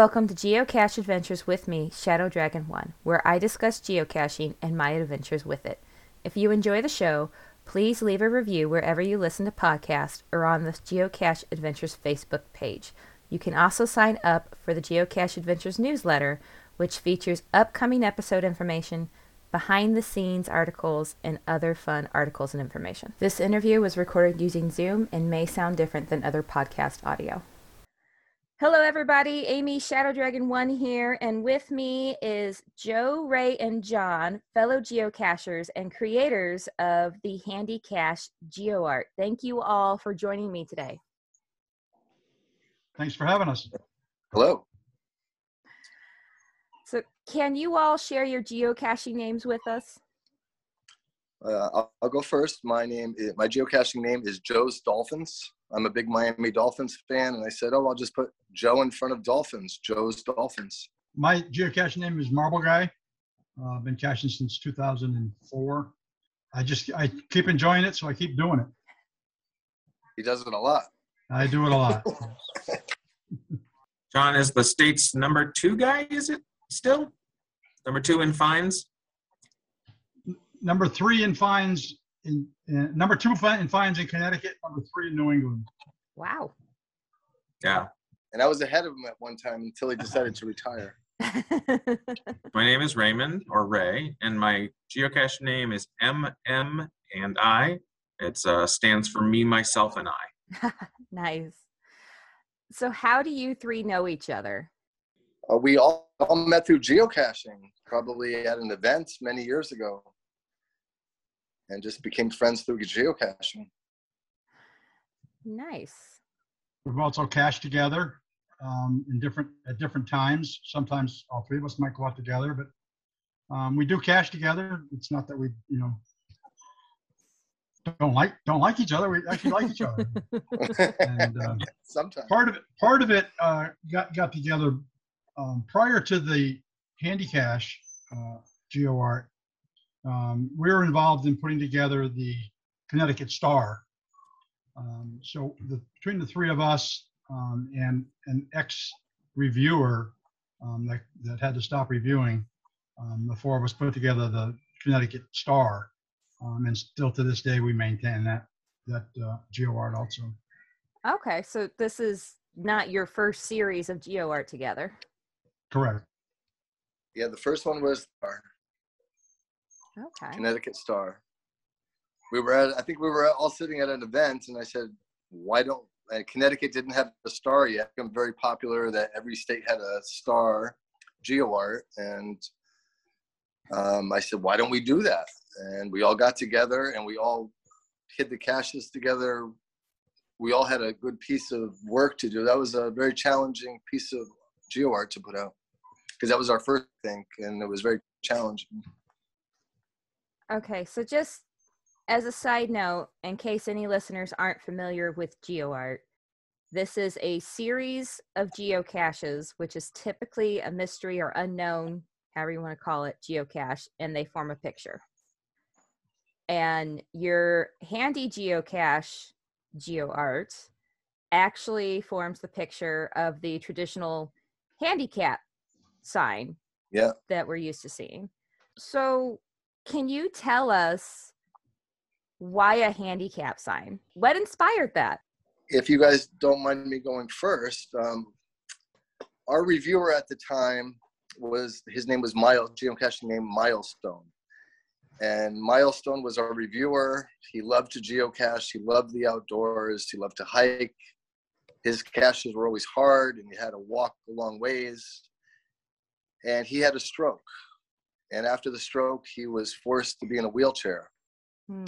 Welcome to Geocache Adventures with me, Shadow Dragon 1, where I discuss geocaching and my adventures with it. If you enjoy the show, please leave a review wherever you listen to podcasts or on the Geocache Adventures Facebook page. You can also sign up for the Geocache Adventures newsletter, which features upcoming episode information, behind the scenes articles, and other fun articles and information. This interview was recorded using Zoom and may sound different than other podcast audio. Hello, everybody. Amy Shadow Dragon 1 here, and with me is Joe, Ray, and John, fellow geocachers and creators of the Handy Cache GeoArt. Thank you all for joining me today. Thanks for having us. Hello. So, can you all share your geocaching names with us? Uh, I'll, I'll go first. My name, is, my geocaching name is Joe's Dolphins. I'm a big Miami Dolphins fan, and I said, "Oh, I'll just put Joe in front of Dolphins. Joe's Dolphins." My geocaching name is Marble Guy. Uh, I've been caching since 2004. I just I keep enjoying it, so I keep doing it. He does it a lot. I do it a lot. John is the state's number two guy, is it still? Number two in fines? number three in fines in, in number two in fines in Connecticut. Number three in New England. Wow. Yeah. And I was ahead of him at one time until he decided to retire. My name is Raymond or Ray, and my geocache name is MM and I. It uh, stands for me, myself, and I. nice. So, how do you three know each other? Uh, we all, all met through geocaching, probably at an event many years ago, and just became friends through geocaching. Nice. We've also cached together um, in different at different times. Sometimes all three of us might go out together, but um, we do cache together. It's not that we, you know, don't like don't like each other. We actually like each other. and uh, Sometimes. part of it part of it uh, got got together um, prior to the handy cache uh, geoart um, we were involved in putting together the connecticut star. Um, so the, between the three of us um, and an ex reviewer um, that, that had to stop reviewing um, the four of us put together the connecticut star. Um, and still to this day we maintain that that uh, geoart also. Okay, so this is not your first series of GeoArt together. correct. Yeah, the first one was our Okay. Connecticut Star. We were at, I think we were all sitting at an event, and I said, "Why don't?" Connecticut didn't have a star yet. I'm very popular that every state had a star, GeoArt, and um, I said, "Why don't we do that?" And we all got together, and we all hid the caches together. We all had a good piece of work to do. That was a very challenging piece of GeoArt to put out because that was our first thing, and it was very challenging. Okay, so just as a side note, in case any listeners aren't familiar with GeoArt, this is a series of geocaches, which is typically a mystery or unknown, however you want to call it, geocache, and they form a picture. And your handy geocache GeoArt actually forms the picture of the traditional handicap sign Yeah. that we're used to seeing. So, can you tell us why a handicap sign? What inspired that? if you guys don't mind me going first, um, our reviewer at the time was his name was Miles, geocaching name Milestone, and Milestone was our reviewer. He loved to geocache. He loved the outdoors. He loved to hike. His caches were always hard, and he had to walk a long ways. And he had a stroke, and after the stroke, he was forced to be in a wheelchair. Hmm.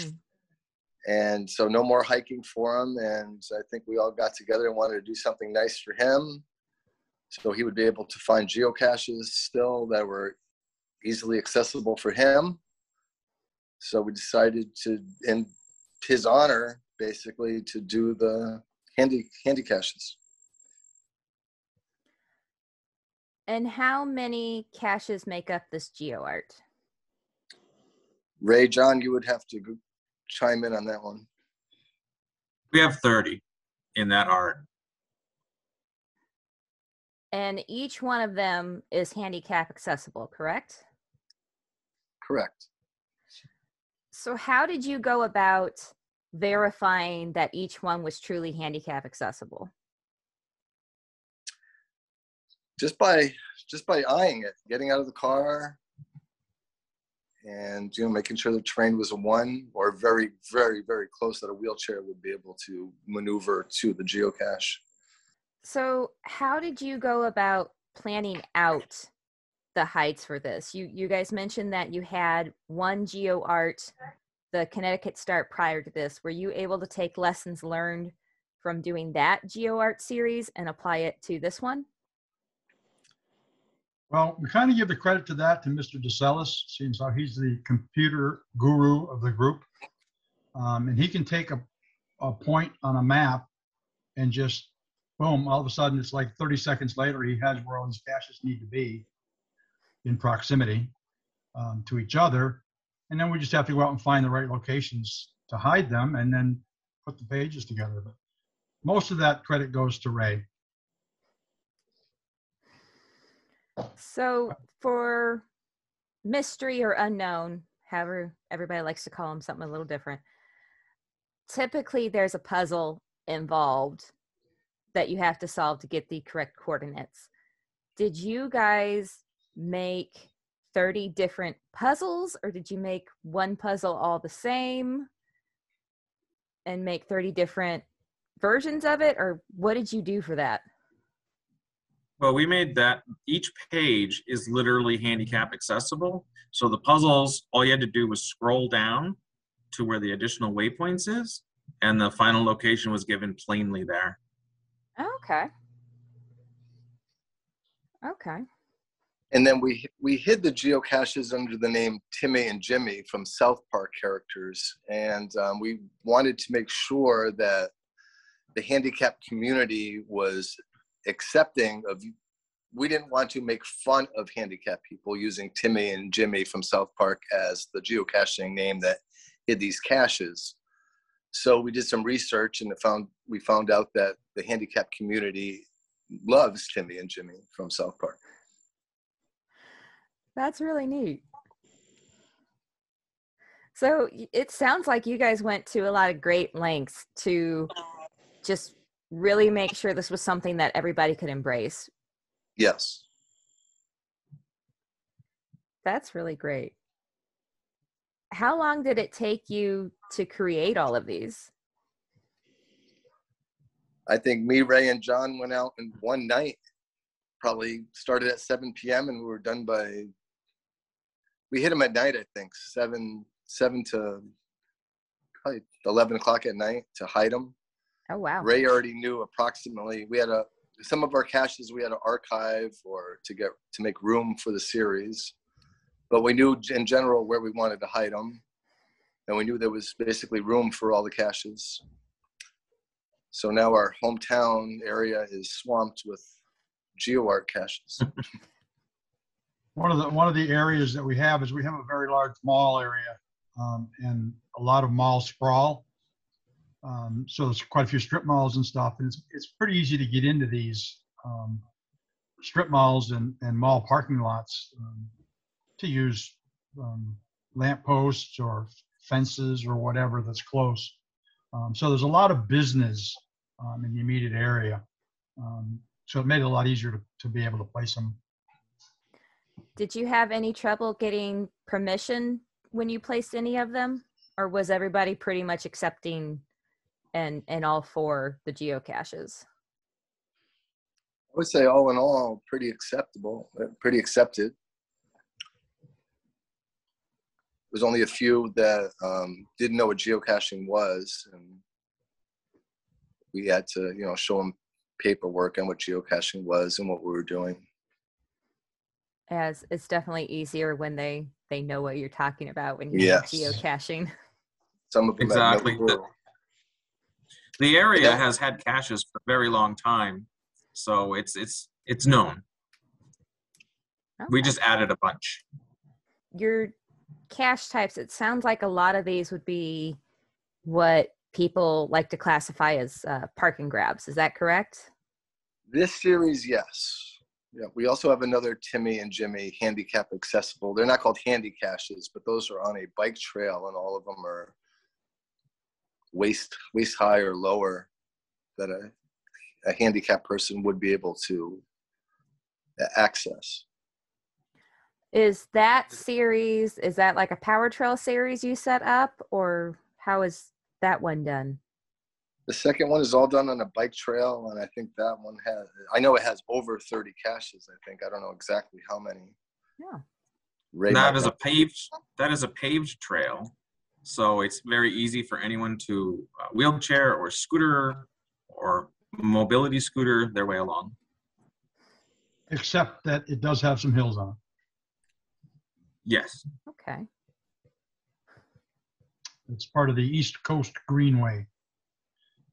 and so no more hiking for him and i think we all got together and wanted to do something nice for him. So he would be able to find geocaches still that were easily accessible for him. So we decided to in his honor basically to do the handy handy caches And how many caches make up this GeoArt? ray john you would have to chime in on that one We have 30 in that art. And each one of them is handicap accessible, correct? Correct. So, how did you go about verifying that each one was truly handicap accessible? Just by just by eyeing it, getting out of the car, and you know making sure the terrain was a one or very very very close that a wheelchair would be able to maneuver to the geocache. So how did you go about planning out the heights for this? You you guys mentioned that you had one geo art the connecticut star prior to this. Were you able to take lessons learned from doing that geo art series and apply it to this one Well, we kind of give the credit to that to Mr. DeCellis, seems how he's the computer guru of the group. Um, and he can take a, a point on a map and just boom, all of a sudden it's like 30 seconds later, he has where all these caches need to be in proximity um, to each other. And then we just have to go out and find the right locations to hide them and then put the pages together. But most of that credit goes to Ray. So for mystery or unknown, however everybody likes to call them something a little different, typically there's a puzzle involved that you have to solve to get the correct coordinates. Did you guys make 30 different puzzles or did you make one puzzle all the same and make 30 different versions of it or what did you do for that? Well, we made that each page is literally handicap accessible. So the puzzles, all you had to do was scroll down to where the additional waypoints is, and the final location was given plainly there. Okay. Okay. and then we we hid the geocaches under the name timmy and jimmy from south park characters and um, we wanted to make sure that the handicap community was accepting of we didn't want to make fun of handicapped people using timmy and jimmy from south park as the geocaching name that hid these caches so we did some research and found we found out that the handicap community loves timmy and jimmy from south park That's really neat. So it sounds like you guys went to a lot of great lengths to just really make sure this was something that everybody could embrace. yes That's really great. How long did it take you to create all of these? I think me, Ray, and John went out in one night. Probably started at 7 p.m. and we were done by. We hit them at night, I think, seven seven to probably 11 o'clock at night to hide them. Oh wow. Ray already knew approximately. We had a some of our caches we had to archive or to get to make room for the series, but we knew in general where we wanted to hide them, and we knew there was basically room for all the caches. So now our hometown area is swamped with GeoArt caches. One of the one of the areas that we have is we have a very large mall area um, and a lot of mall sprawl. Um, so there's quite a few strip malls and stuff, and it's it's pretty easy to get into these um, strip malls and, and mall parking lots um, to use um, lamp posts or fences or whatever that's close. Um, so there's a lot of business um, in the immediate area. Um, so it made it a lot easier to, to be able to place them Did you have any trouble getting permission when you placed any of them? Or was everybody pretty much accepting and and all for the geocaches? I would say all in all, pretty acceptable, uh, pretty accepted. There's only a few that um, didn't know what geocaching was, and we had to, you know, show them paperwork and what geocaching was and what we were doing. As it's definitely easier when they they know what you're talking about when you're Yes. geocaching. Some of them had Exactly. no clue. The area Yeah. has had caches for a very long time, so it's it's it's known. We just added a bunch. your cache types, it sounds like a lot of these would be what people like to classify as uh, parking grabs. Is that correct? This series, yes. Yeah, we also have another Timmy and Jimmy handicap accessible. They're not called handy caches, but those are on a bike trail, and all of them are waist waist high or lower that a a handicap person would be able to access. Is that series, is that like a power trail series you set up or how is that one done? The second one is all done on a bike trail, and I think that one has. I know it has over 30 caches. I think I don't know exactly how many. Yeah. Ray That might is a paved, that is a paved trail. So it's very easy for anyone to uh, wheelchair or scooter or mobility scooter their way along. Except that it does have some hills on it. Yes. Okay. It's part of the East Coast Greenway.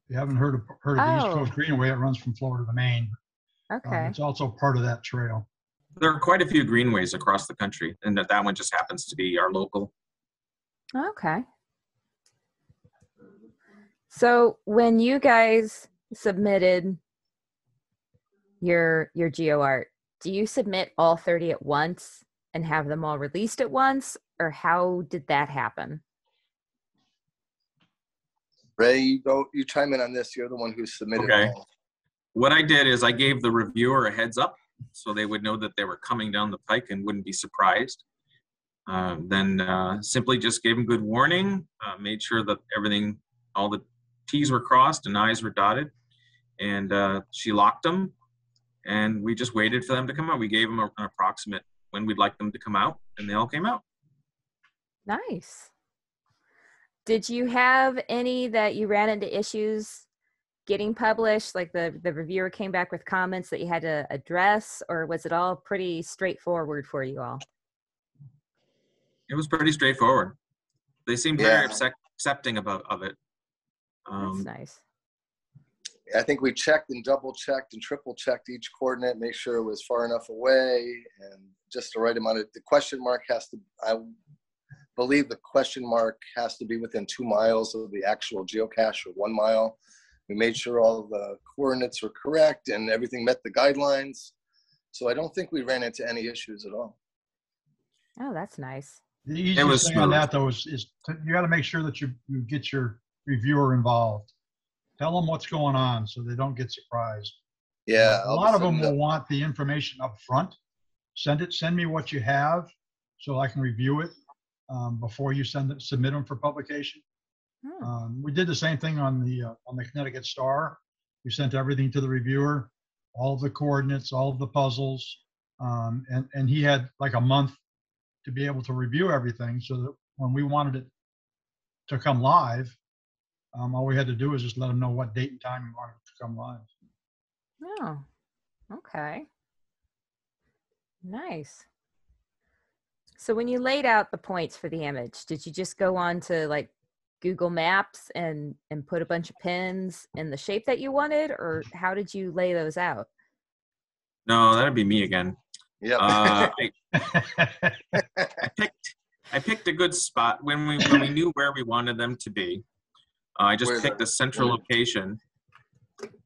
If you haven't heard of, heard of the East Oh. Coast Greenway, it runs from Florida to Maine. Um, Okay. It's also part of that trail. There are quite a few greenways across the country, and that, that one just happens to be our local. Okay. So when you guys submitted your your geo art, do you submit all 30 at once and have them all released at once or how did that happen? Ray, you go. You chime in on this. You're the one who submitted. Okay. all. What I did is I gave the reviewer a heads up so they would know that they were coming down the pike and wouldn't be surprised. Uh, then uh, simply just gave them good warning, uh, made sure that everything, all the T's were crossed and I's were dotted, and uh, she locked them. And we just waited for them to come out. We gave them a- an approximate when we'd like them to come out, and they all came out. Nice. Did you have any that you ran into issues getting published? Like the, the reviewer came back with comments that you had to address, or was it all pretty straightforward for you all? It was pretty straightforward. They seemed very Yeah. accept- accepting about of it. That's Um, nice. I think we checked and double checked and triple checked each coordinate, make sure it was far enough away and just the right amount of. The question mark has to. I believe the question mark has to be within two miles of the actual geocache or one mile. We made sure all the coordinates were correct and everything met the guidelines. So I don't think we ran into any issues at all. Oh, that's nice. The was easiest thing on that though is, is to- you got to make sure that you, you get your reviewer involved. Tell them what's going on so they don't get surprised. Yeah. A all lot of them sudden, will want the information up front. Send it, send me what you have so I can review it um, before you send it, submit them for publication. Hmm. Um, we did the same thing on the, uh, on the Connecticut Star. We sent everything to the reviewer, all of the coordinates, all of the puzzles. Um, and, and he had like a month to be able to review everything so that when we wanted it to come live, um, all we had to do was just let them know what date and time we wanted it to come live. Oh, okay. Nice. So when you laid out the points for the image, did you just go on to like Google Maps and and put a bunch of pins in the shape that you wanted, or how did you lay those out? no, that'd be me again. Yeah. Uh, I, I picked I picked a good spot when we when we knew where we wanted them to be. Uh, I just Where's picked that? a central Where- location.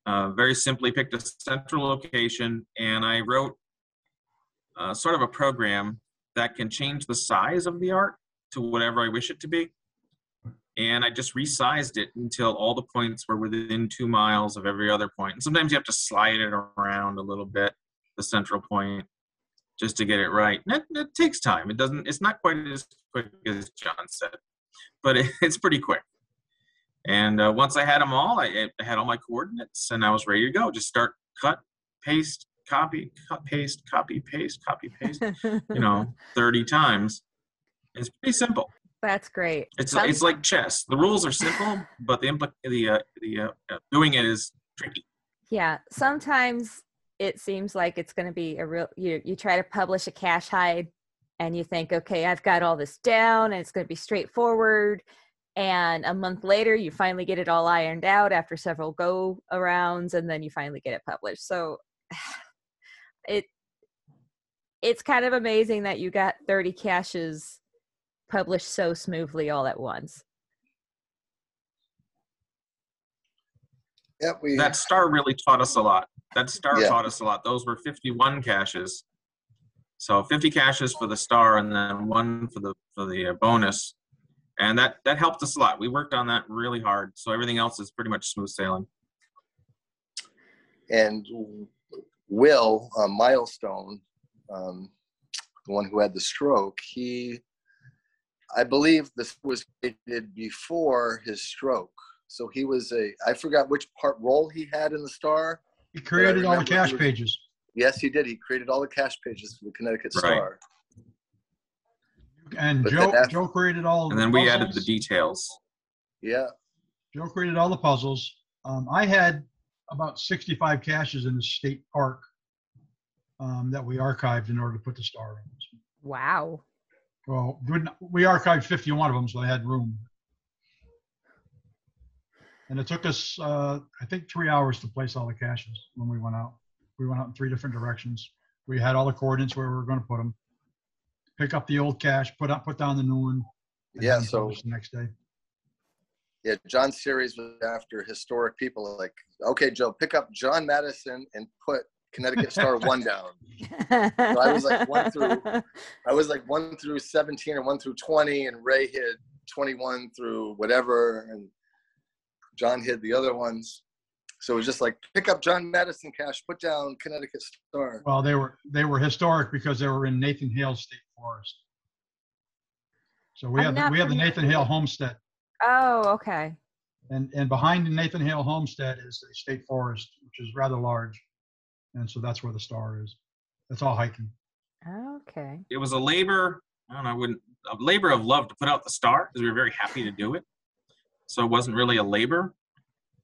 Uh, very simply picked a central location, and I wrote uh, sort of a program that can change the size of the art to whatever I wish it to be. And I just resized it until all the points were within two miles of every other point. And sometimes you have to slide it around a little bit, the central point just to get it right. And it, it takes time. It doesn't. It's not quite as quick as John said, but it, it's pretty quick. And uh, once I had them all, I, I had all my coordinates, and I was ready to go. Just start cut, paste, copy, cut, paste, copy, paste, copy, paste. You know, thirty times. It's pretty simple. That's great. It's it's like chess. The rules are simple, but the impl- the uh, the uh, uh, doing it is tricky. yeah. Sometimes it seems like it's going to be a real. You you try to publish a cache hide, and you think, okay, I've got all this down, and it's going to be straightforward. And a month later, you finally get it all ironed out after several go arounds, and then you finally get it published. So it it's kind of amazing that you got 30 caches published so smoothly all at once. Yeah, we, that star really taught us a lot. That star Yeah. taught us a lot. Those were 51 caches. So 50 caches for the star and then one for the for the uh, bonus. And that that helped us a lot. We worked on that really hard. So everything else is pretty much smooth sailing. and Will uh, Milestone, um, the one who had the stroke, he, I believe this was created before his stroke. So he was a, I forgot which part role he had in the star. He created all the cache was- pages. Yes, he did. He created all the cache pages for the Connecticut Right. Star. And But Joe, after- Joe created all. And the then we added the details. Yeah. Joe created all the puzzles. Um, I had about 65 caches in the state park um, that we archived in order to put the star in. Wow. Well, good- we archived 51 of them, so I had room. And it took us, uh, I think, three hours to place all the caches when we went out. We went out in three different directions. We had all the coordinates where we were going to put them. Pick up the old cache, put up, put down the new one. and Yeah, then so- publish The next day. Yeah, John series was after historic people. Like, okay, Joe, pick up John Madison and put Connecticut Star one down. I was like one through- I was like one through 17 or one through 20, and Ray hit 21 through whatever, and John hid the other ones. So it was just like pick up John Madison cache, put down Connecticut Star. Well, they were, they were historic because they were in Nathan Hale State Forest. So we I'm have, the- we have the Nathan Hale Homestead. oh, okay. And, and behind the Nathan Hale Homestead is the state forest, which is rather large. And so that's where the star is. That's all hiking. Okay. It was a labor, I don't know, I wouldn't a labor of love to put out the star because we were very happy to do it. So it wasn't really a labor.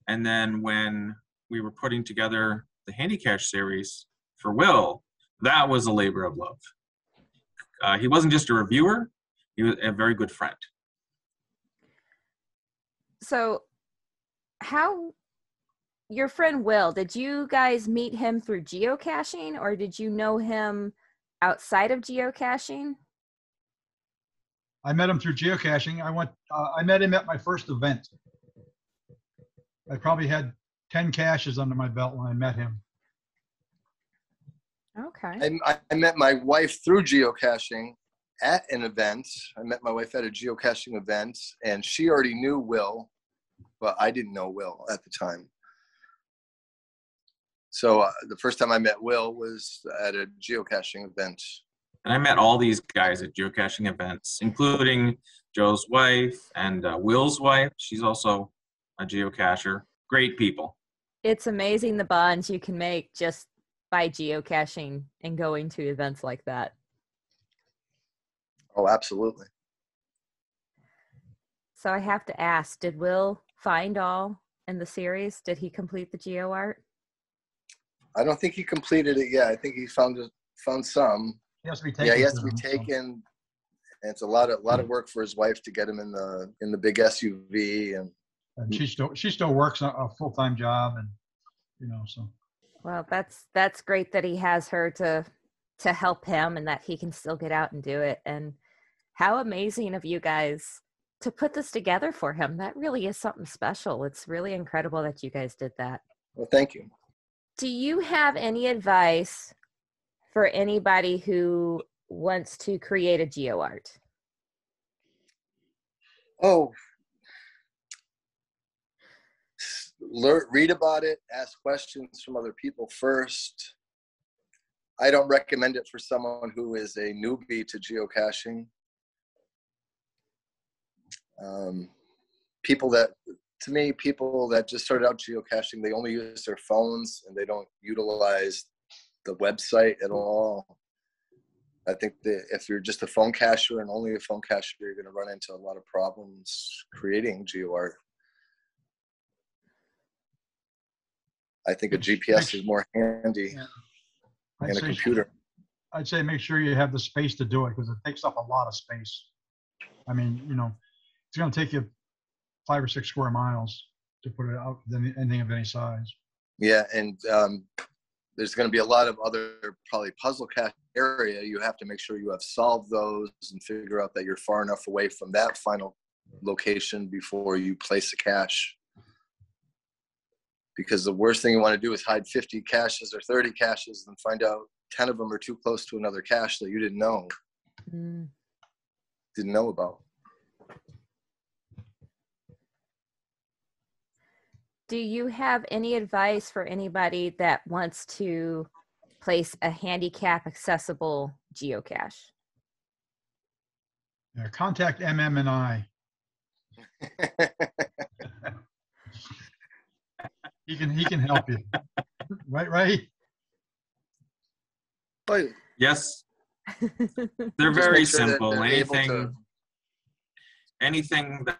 And then when we were putting together the Handy Cache series for Will, that was a labor of love. Uh, he wasn't just a reviewer; he was a very good friend. So, how your friend Will, did you guys meet him through geocaching or did you know him outside of geocaching? I met him through geocaching. I went, uh, I met him at my first event. I probably had 10 caches under my belt when I met him. Okay. I, I met my wife through geocaching at an event. I met my wife at a geocaching event, and she already knew Will, but I didn't know Will at the time. So uh, the first time I met Will was at a geocaching event. And I met all these guys at geocaching events, including Joe's wife and uh, Will's wife. She's also a geocacher. Great people. It's amazing the bonds you can make just by geocaching and going to events like that. Oh, absolutely. So I have to ask, did Will find all in the series? Did he complete the geo art? I don't think he completed it yet. I think he found found some. He has to be taken. Yeah, he has to to be taken. And it's a lot of lot of work for his wife to get him in the in the big SUV and And she still, she still works a, a full-time job and, you know, so. Well, that's that's great that he has her to to help him and that he can still get out and do it. And how amazing of you guys to put this together for him. That really is something special. It's really incredible that you guys did that. well, thank you. Do you have any advice for anybody who wants to create a geo art? Oh, learn, read about it, ask questions from other people first. I don't recommend it for someone who is a newbie to geocaching. Um, people that, to me, people that just started out geocaching, they only use their phones and they don't utilize the website at all. I think that if you're just a phone cacher and only a phone cacher, you're going to run into a lot of problems creating GeoArt. I think a GPS is more handy Yeah. Than a say- computer. I'd say make sure you have the space to do it because it takes up a lot of space. I mean, you know, it's going to take you five or six square miles to put it out, than anything of any size. Yeah, and um, there's going to be a lot of other probably puzzle cache area. You have to make sure you have solved those and figure out that you're far enough away from that final location before you place a cache. because the worst thing you want to do is hide 50 caches or 30 caches and find out 10 of them are too close to another cache that you didn't know Mm. didn't know about. Do you have any advice for anybody that wants to place a handicap accessible geocache? Yeah, contact MM and I. He can, he can help you. Right, right? But Yes, they're very sure simple. they're able to- Anything, anything that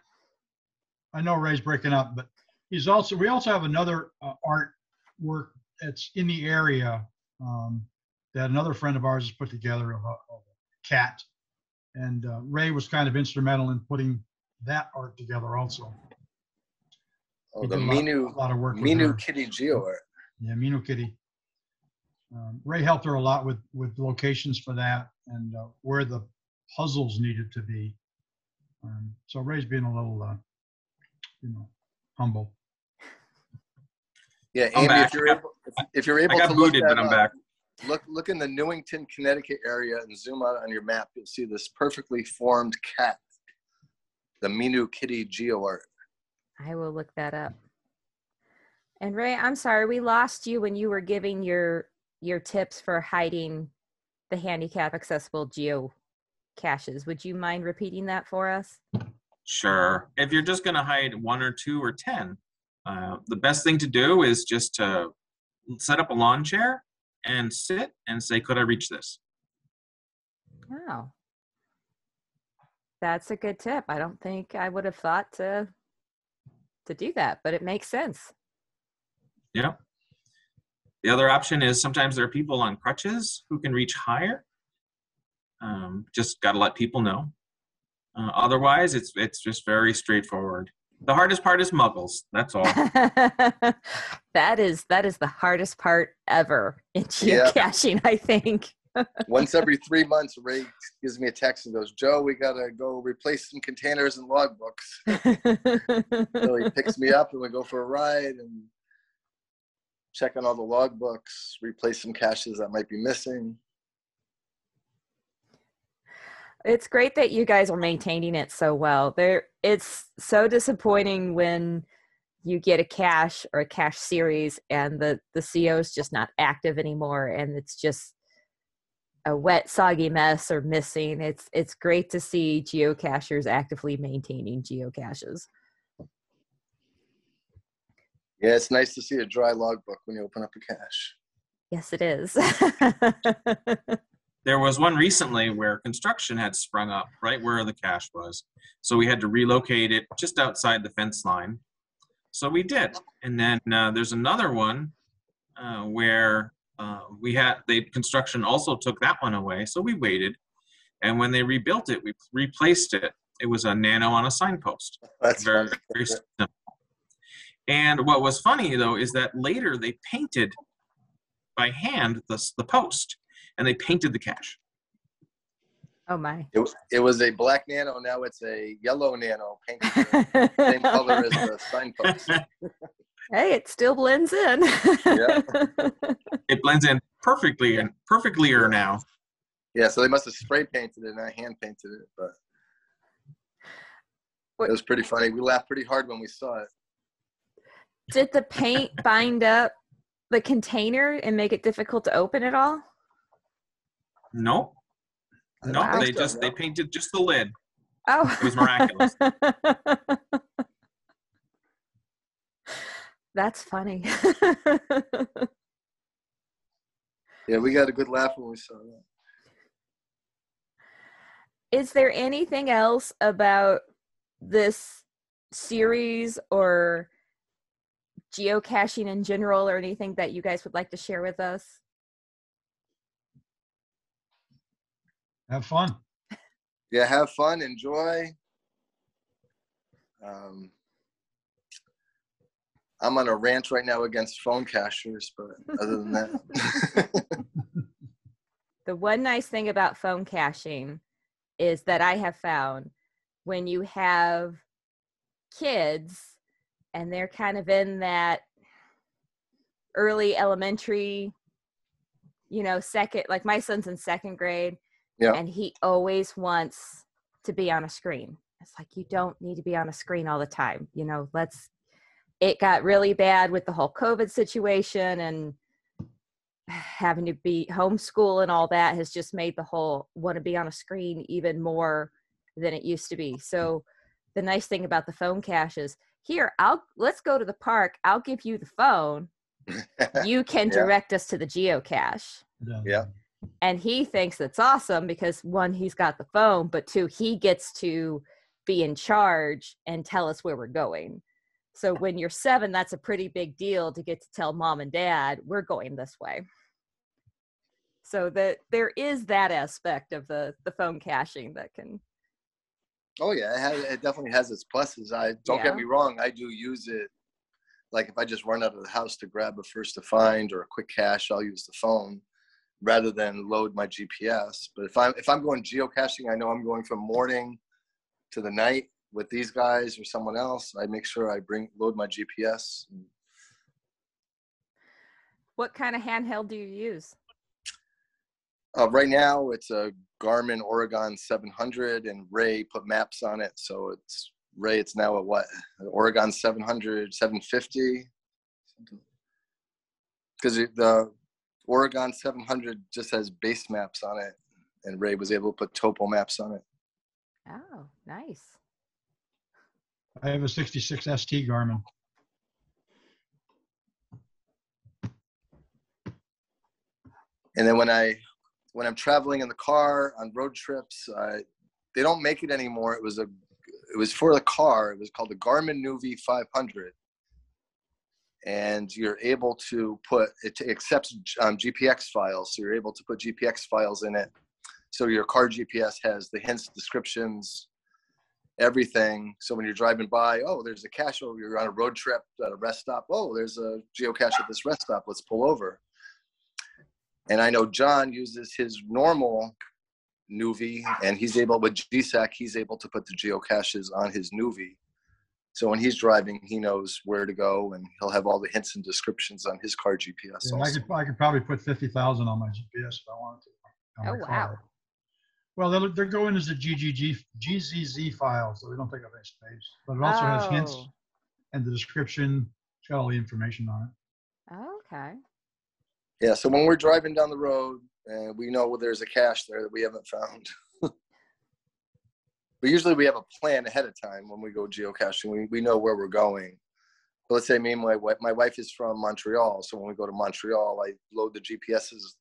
I know Ray's breaking up, but he's also, we also have another uh, art work that's in the area um, that another friend of ours has put together of a, of a cat. And uh, Ray was kind of instrumental in putting that art together also. oh, He the lot- Minu A lot of work with Minu. Kitty Geo art. Yeah, Mino Kitty. Um, Ray helped her a lot with, with locations for that and uh, where the puzzles needed to be. Um, so Ray's being a little, uh, you know, humble. Yeah, I'm Amy, back. if you're able, if, if you're I able got to look booted, that but I'm up, back. look look in the Newington, Connecticut area and zoom out on your map. You'll see this perfectly formed cat, the Minu Kitty Geo art. I will look that up. And Ray, I'm sorry, we lost you when you were giving your your tips for hiding the handicap accessible geo caches. Would you mind repeating that for us? Sure. If you're just going to hide one or two or 10, uh, the best thing to do is just to set up a lawn chair and sit and say, Could I reach this? Wow. That's a good tip. I don't think I would have thought to to do that, but it makes sense. Yeah. The other option is sometimes there are people on crutches who can reach higher. Um, just got to let people know. Uh, otherwise, it's it's just very straightforward. The hardest part is muggles. That's all. that is that is the hardest part ever in Yeah. geocaching, I think. Once every three months, Ray gives me a text and goes, "Joe, we gotta go replace some containers and logbooks." so he picks me up and we go for a ride and check on all the logbooks, replace some caches that might be missing. It's great that you guys are maintaining it so well. There it's so disappointing when you get a cache or a cache series and the the CO is just not active anymore and it's just a wet soggy mess or missing. It's it's great to see geocachers actively maintaining geocaches. Yeah, it's nice to see a dry logbook when you open up a cache. Yes, it is. There was one recently where construction had sprung up right where the cache was. So we had to relocate it just outside the fence line. So we did. And then uh, there's another one uh, where uh, we had the construction also took that one away. So we waited. And when they rebuilt it, we replaced it. It was a nano on a signpost. That's very, very simple. And what was funny though is that later they painted by hand the, the post and they painted the cache. oh my. It, it was a black nano. Now it's a yellow nano, painted same color as the signpost. hey, it still blends in. Yeah. it blends in perfectly and perfectlier now. Yeah, so they must have spray painted it, not hand painted it. But it was pretty funny. We laughed pretty hard when we saw it. Did the paint bind up the container and make it difficult to open at all? No, no, think they just they painted just the lid. Oh, It was miraculous. That's funny. Yeah, we got a good laugh when we saw that. Is there anything else about this series or geocaching in general or anything that you guys would like to share with us? Have fun. Yeah, have fun, enjoy. Um, I'm on a rant right now against phone cachers, but other than that, The one nice thing about phone caching is that I have found when you have kids and they're kind of in that early elementary, you know, second, like my son's in second grade. Yeah. And he always wants to be on a screen. It's like, you don't need to be on a screen all the time. You know, let's, it got really bad with the whole COVID situation and having to be homeschool and all that has just made the whole want to be on a screen even more than it used to be. So the nice thing about the phone cache is here, I'll let's go to the park. I'll give you the phone. You can Yeah. direct us to the geocache. Yeah. And he thinks that's awesome because one, he's got the phone, but two, he gets to be in charge and tell us where we're going. So when you're seven, that's a pretty big deal to get to tell mom and dad, we're going this way. So that there is that aspect of the the phone caching that can Oh yeah, it, has, it definitely has its pluses. I don't Yeah. get me wrong, I do use it. Like if I just run out of the house to grab a first to find or a quick cache, I'll use the phone rather than load my GPS. But if I'm if I'm going geocaching, I know I'm going from morning to the night with these guys or someone else. I make sure I bring load my GPS. what kind of handheld do you use? Uh, right now, it's a Garmin Oregon 700, and Ray put maps on it. So it's Ray. It's now a what? An Oregon 700, 750. Because the Oregon 700 just has base maps on it, and Ray was able to put topo maps on it. Oh, nice. I have a 66 ST Garmin. And then when I when I'm traveling in the car on road trips, I, they don't make it anymore. It was a it was for the car. It was called the Garmin Nuvi 500, and you're able to put it accepts um, GPX files, so you're able to put GPX files in it. So your car GPS has the hints, descriptions, everything. So when you're driving by, oh, there's a cache. Oh, you're on a road trip at a rest stop. Oh, there's a geocache at this rest stop. Let's pull over. And I know John uses his normal Nuvi, and he's able with GSAK, he's able to put the geocaches on his Nuvi. So when he's driving, he knows where to go, and he'll have all the hints and descriptions on his car GPS. Yeah, I could, I could probably put 50,000 on my GPS if I wanted to. Oh, wow. car. Well, they're, they're going as a GGG, GGZ file, so they don't take up any space. But it also has hints Oh, and the description. It's got all the information on it. Okay. Yeah, so when we're driving down the road and we know there's a cache there that we haven't found. but usually we have a plan ahead of time when we go geocaching. We, we know where we're going. But let's say me and my wife, my wife is from Montreal. So when we go to Montreal, I load the GPS's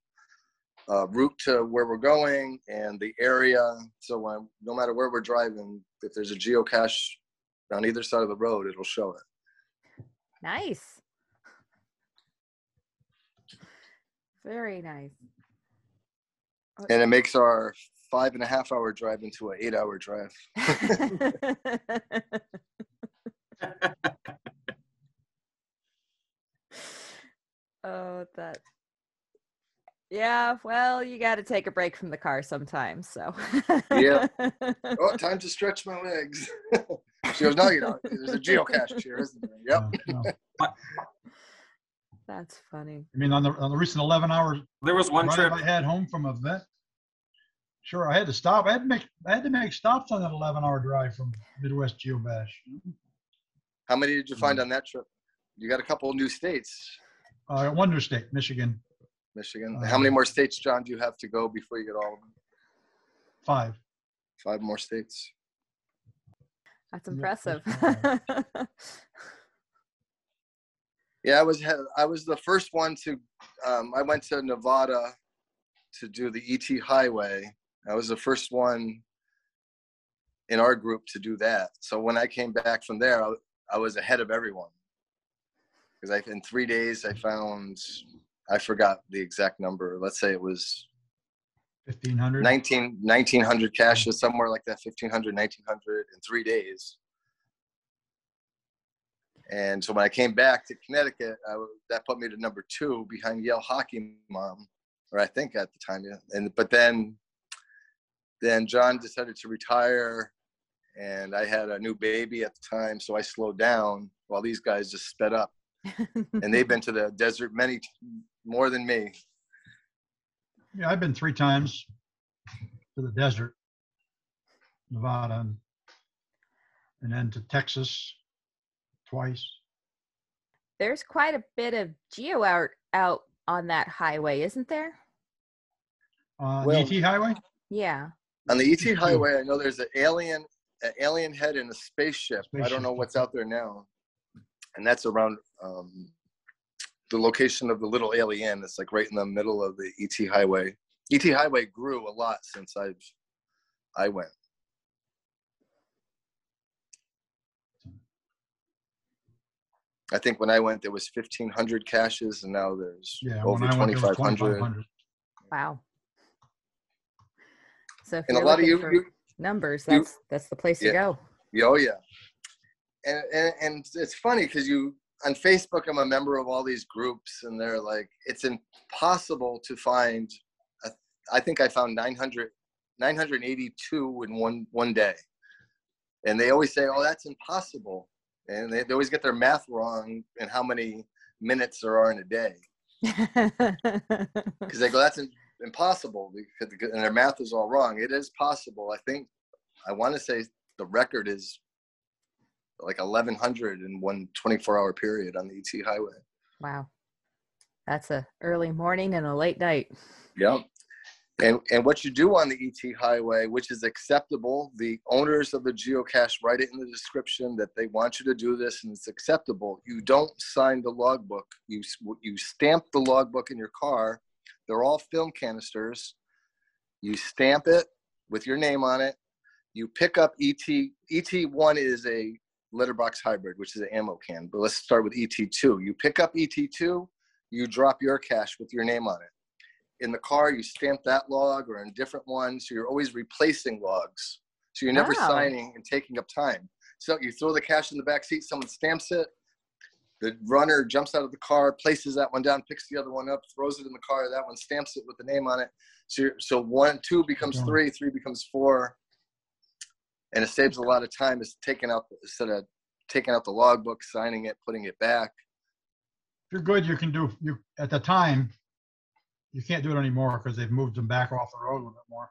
uh, route to where we're going and the area. So when, no matter where we're driving, if there's a geocache on either side of the road, it'll show it. Nice. Very nice. And it makes our five and a half hour drive into an eight hour drive. oh, that. Yeah, well, you got to take a break from the car sometimes. So. Yeah. oh, time to stretch my legs. she goes, no, you don't. There's a geocache here, isn't there? Yep. No, no. That's funny. I mean, on the, on the recent 11 hours There was one trip. I had home from a vet. Sure, I had to stop. I had to make I had to make stops on that 11 hour drive from Midwest Geobash. How many did you find on that trip? You got a couple of new states, Uh, Wonder State, Michigan, Michigan. Uh, How many more states, John, do you have to go before you get all of them? five. Five more states. That's impressive. Yeah, I was I was the first one to. Um, I went to Nevada to do the ET Highway. I was the first one in our group to do that. So when I came back from there, I, I was ahead of everyone because I in three days I found I forgot the exact number. Let's say it was 1500. 19, 1900 caches, somewhere like that, 1500, 1900 in three days. And so when I came back to Connecticut, I, that put me to number two behind Yale Hockey Mom, or I think at the time, yeah. And but then, then John decided to retire, and I had a new baby at the time, so I slowed down while these guys just sped up. and they've been to the desert many more than me. Yeah, I've been three times to the desert, Nevada, and, and then to Texas twice. There's quite a bit of geo art out on that highway, isn't there? Uh, Well- ET Highway? Yeah. On the ET highway, I know there's an alien, an alien head in a spaceship. I don't know what's out there now, and that's around um, the location of the little alien. It's like right in the middle of the ET highway. ET highway grew a lot since I've I went. I think when I went, there was 1,500 caches, and now there's Yeah, over I went, there was 2,500. 2,500. Wow. So if And a you're lot of you, you numbers, you- that's that's the place to go. Yeah, Oh yeah, and and, and it's funny because you on Facebook, I'm a member of all these groups, and they're like, it's impossible to find. A, I think I found 900, 982 in one one day, and they always say, "Oh, that's impossible," and they, they always get their math wrong and how many minutes there are in a day because they go, "That's impossible," because and their math is all wrong. It is possible. I think I want to say the record is like 1100 in one 24 hour period on the ET highway. wow. That's a early morning and a late night. Yep. And, and what you do on the ET highway, which is acceptable, the owners of the geocache write it in the description that they want you to do this and it's acceptable. You don't sign the logbook. You, you stamp the logbook in your car. They're all film canisters. You stamp it with your name on it. You pick up ET. ET1 is a letterbox hybrid, which is an ammo can. But let's start with ET2. You pick up ET2, you drop your cache with your name on it in the car you stamp that log or in different ones so you're always replacing logs so you're never Wow. signing and taking up time so you throw the cache in the back seat someone stamps it the runner jumps out of the car places that one down picks the other one up throws it in the car. That one stamps it with the name on it. So you're, so one two becomes three three becomes four. And it saves a lot of time. Is taking out instead of taking out the logbook signing it putting it back. If you're good, you can do, you, at the time, you can't do it anymore because they've moved them back off the road a little bit more.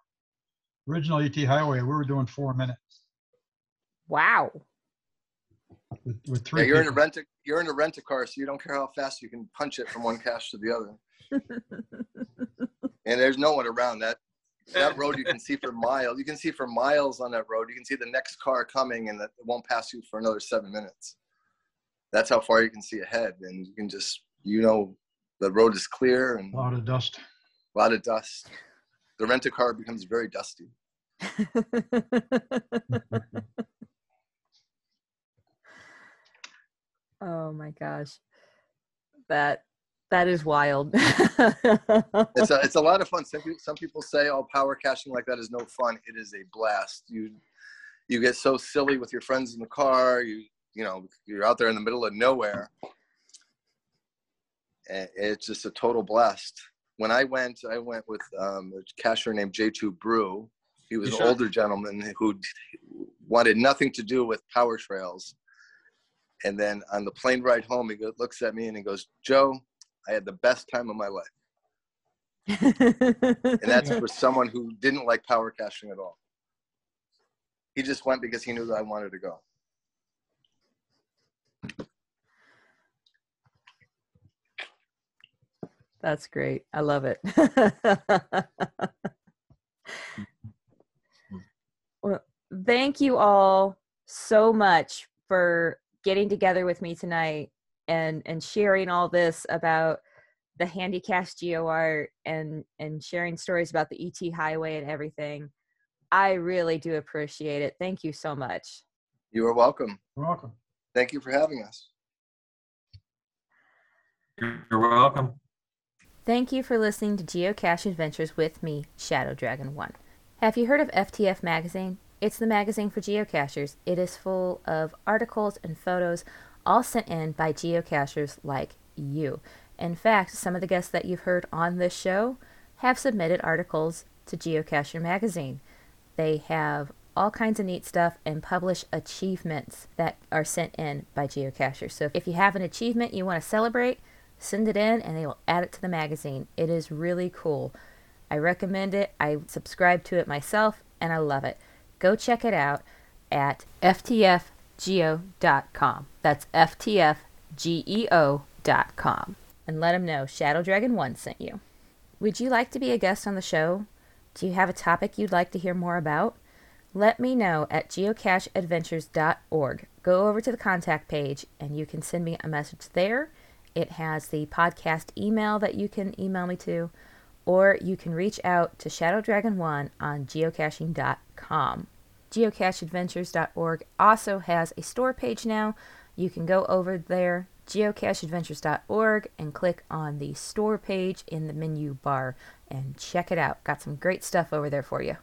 Original ET Highway, we were doing four minutes. Wow. With, with three yeah, you're in a people. rent a you're in a rent a car, so you don't care how fast you can punch it from one cache to the other. and there's no one around that that road you can see for miles. You can see for miles on that road. You can see the next car coming, and that it won't pass you for another seven minutes. That's how far you can see ahead, and you can just you know the road is clear and A lot of dust. a lot of dust. The rent a car becomes very dusty. oh my gosh. That that is wild. it's a it's a lot of fun. Some people, some people say, "Oh, power caching like that is no fun." It is a blast. You you get so silly with your friends in the car. You you know you're out there in the middle of nowhere, and it's just a total blast. When I went, I went with um, a cacher named J2 Brew. He was You an sure? older gentleman who wanted nothing to do with power trails. And then on the plane ride home, he looks at me and he goes, "Joe, I had the best time of my life." and that's for someone who didn't like power caching at all. He just went because he knew that I wanted to go. That's great. I love it. well, thank you all so much for getting together with me tonight and and sharing all this about the Handy Cache Geo Art and and sharing stories about the ET Highway and everything. I really do appreciate it. Thank you so much. You are welcome. You're welcome. Thank you for having us. You're welcome. Thank you for listening to Geocache Adventures with me, Shadow Dragon 1. Have you heard of FTF Magazine? It's the magazine for geocachers. It is full of articles and photos, all sent in by geocachers like you. In fact, some of the guests that you've heard on this show have submitted articles to Geocacher Magazine. They have all kinds of neat stuff and publish achievements that are sent in by geocachers. So if you have an achievement you want to celebrate, send it in and they will add it to the magazine. It is really cool. I recommend it. I subscribe to it myself and I love it. Go check it out at ftfgeo.com. That's ftfgeo.com. And let them know Shadow Dragon 1 sent you. Would you like to be a guest on the show? Do you have a topic you'd like to hear more about? Let me know at geocacheadventures.org. Go over to the contact page and you can send me a message there. It has the podcast email that you can email me to, or you can reach out to Shadow Dragon 1 on geocaching.com. Geocacheadventures.org also has a store page now. You can go over there, geocacheadventures.org, and click on the store page in the menu bar and check it out. Got some great stuff over there for you.